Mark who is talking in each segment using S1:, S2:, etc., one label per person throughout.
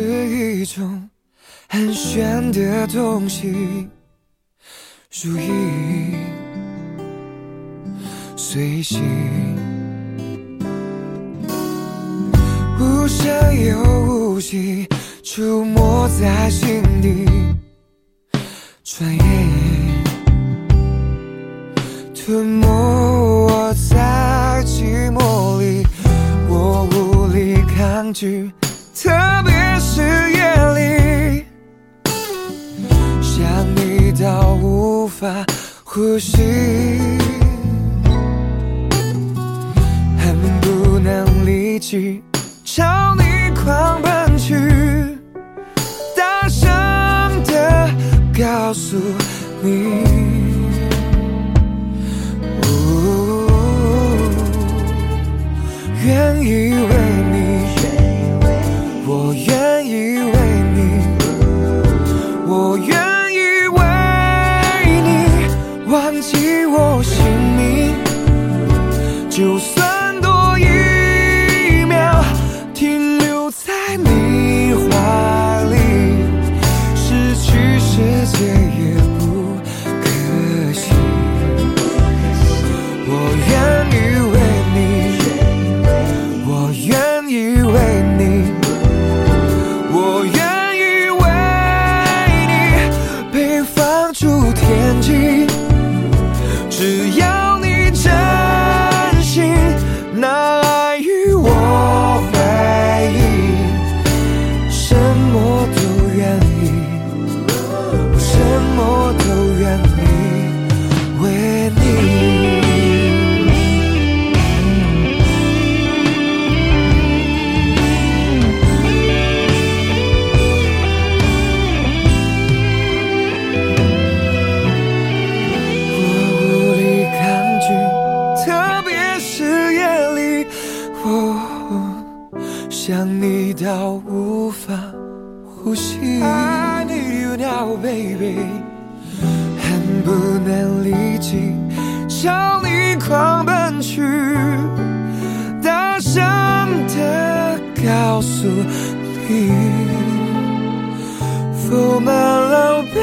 S1: 是一种很玄的东西，如影随形，无声又无息，触摸在心底，转眼吞没我在寂寞里，我无力抗拒。无法呼吸，恨不能立即朝你狂奔去，大声的告诉你。愿意为。想你到无法呼吸。I need you now baby. 恨不能立即朝你狂奔去大声的告诉你。负满楼 baby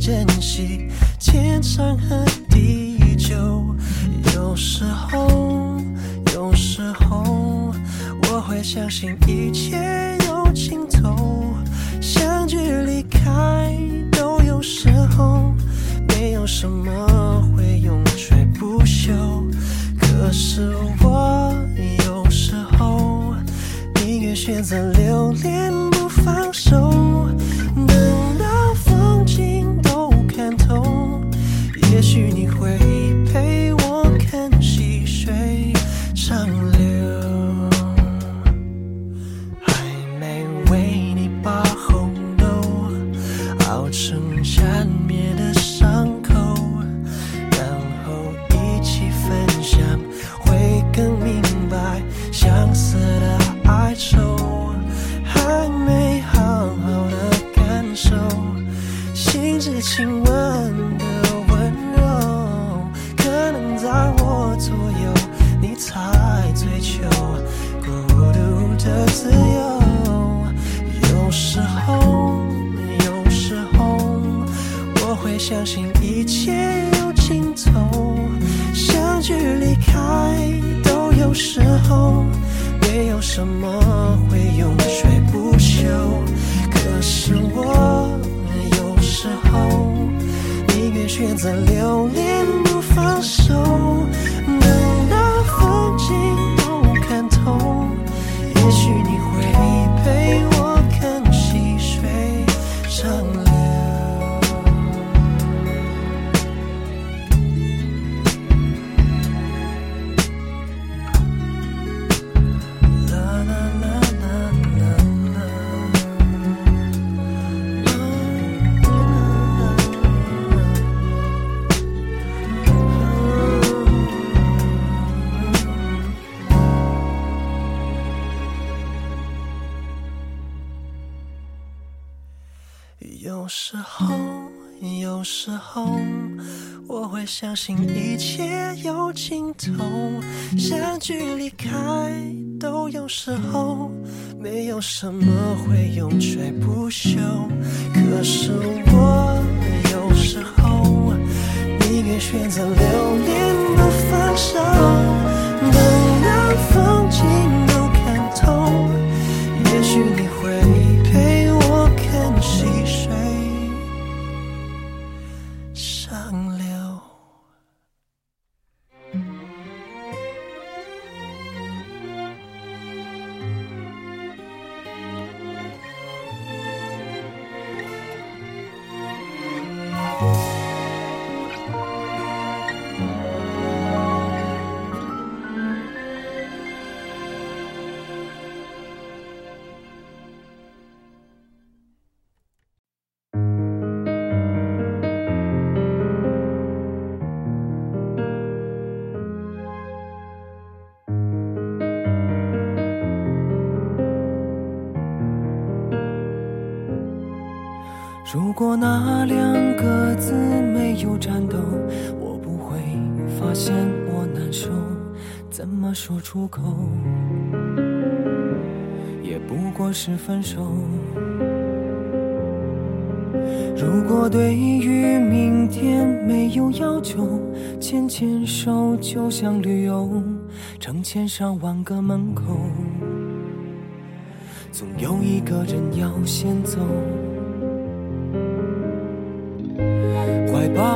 S1: 珍惜天长和地久有时候有时候我会相信一切有尽头。
S2: 相聚离开都有时候没有什么会永垂不朽。可是我有时候宁愿选择留恋相信一切有尽头，相聚离开都有时候，没有什么会永垂不朽。可是我有时候宁愿选择留恋不放手，
S3: 果那两个字没有颤抖，我不会发现我难受。怎么说出口，也不过是分手。如果对于明天没有要求，牵牵手就像旅游，成千上万个门口，总有一个人要先走。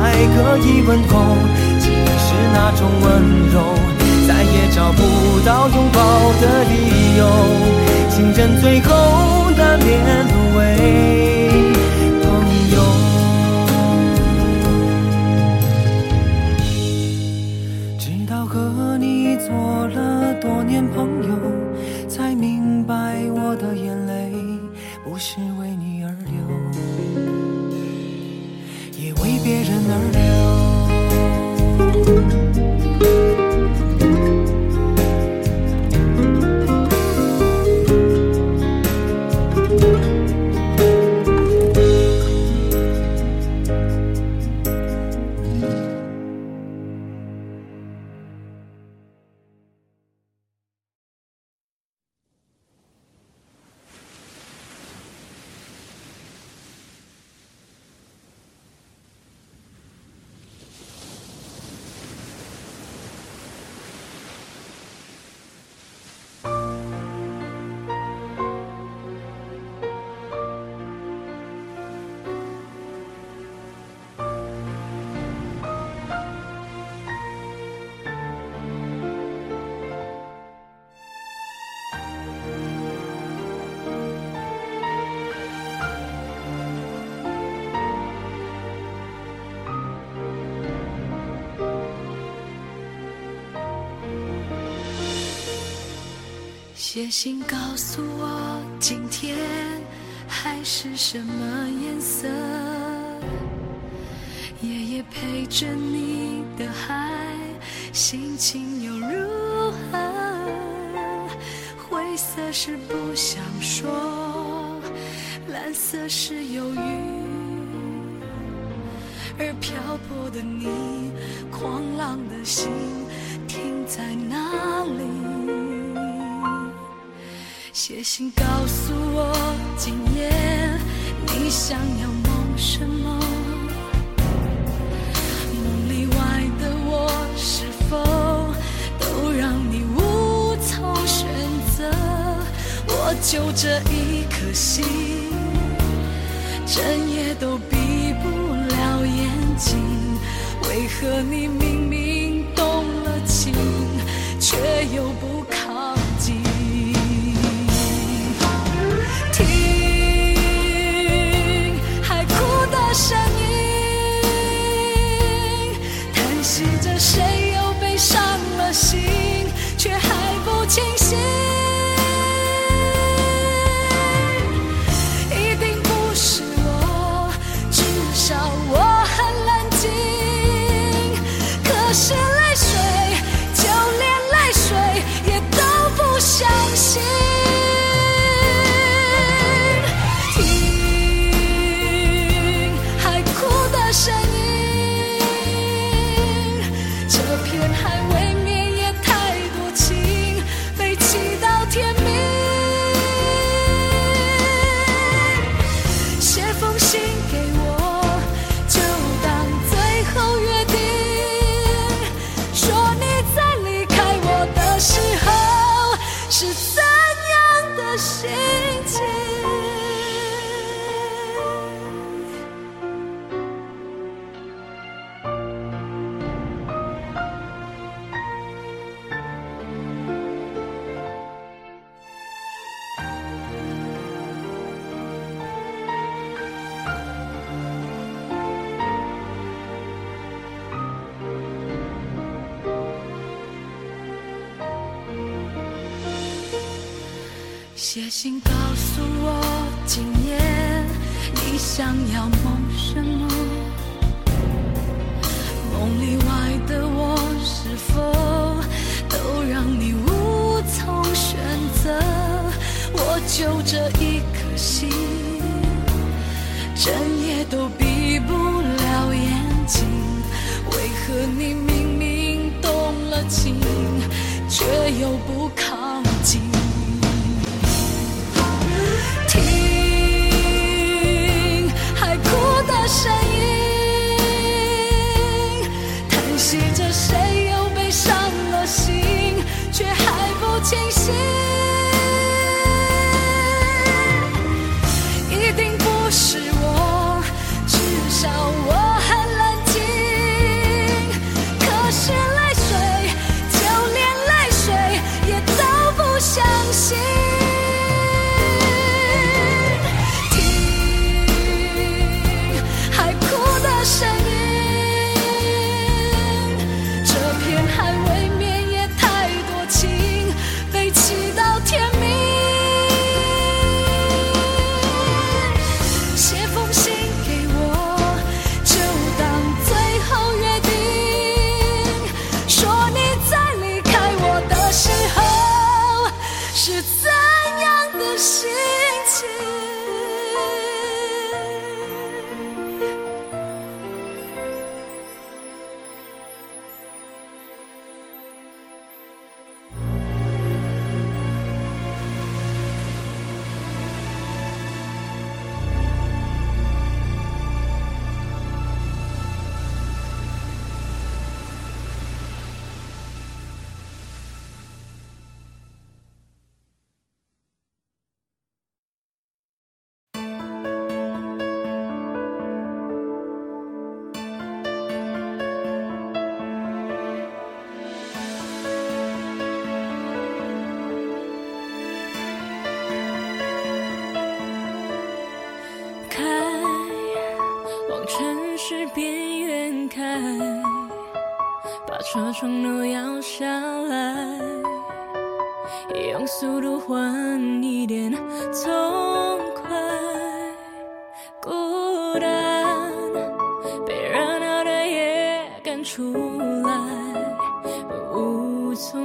S2: 还可以问候，只是那种温柔，再也找不到拥抱的理由。情人最后
S4: 写信告诉我，今天海是什么颜色？夜夜陪着你的海，心情又如何？灰色是不想说，蓝色是忧郁，而漂泊的你，狂浪的心停在哪里？写信告诉我，今夜你想要梦什么？梦里外的我，是否都让你无从选择？我就这一颗心，整夜都闭不了眼睛。为何你明明
S5: 出来，无从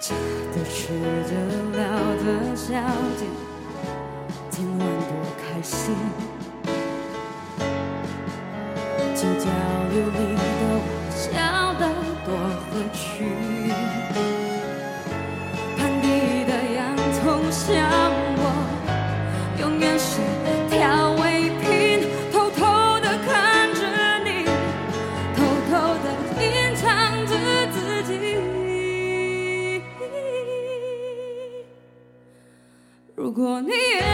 S5: 假的、
S6: 吃得、聊的、消遣，今晚多开心。计较有你的我，笑得多合群。如果你。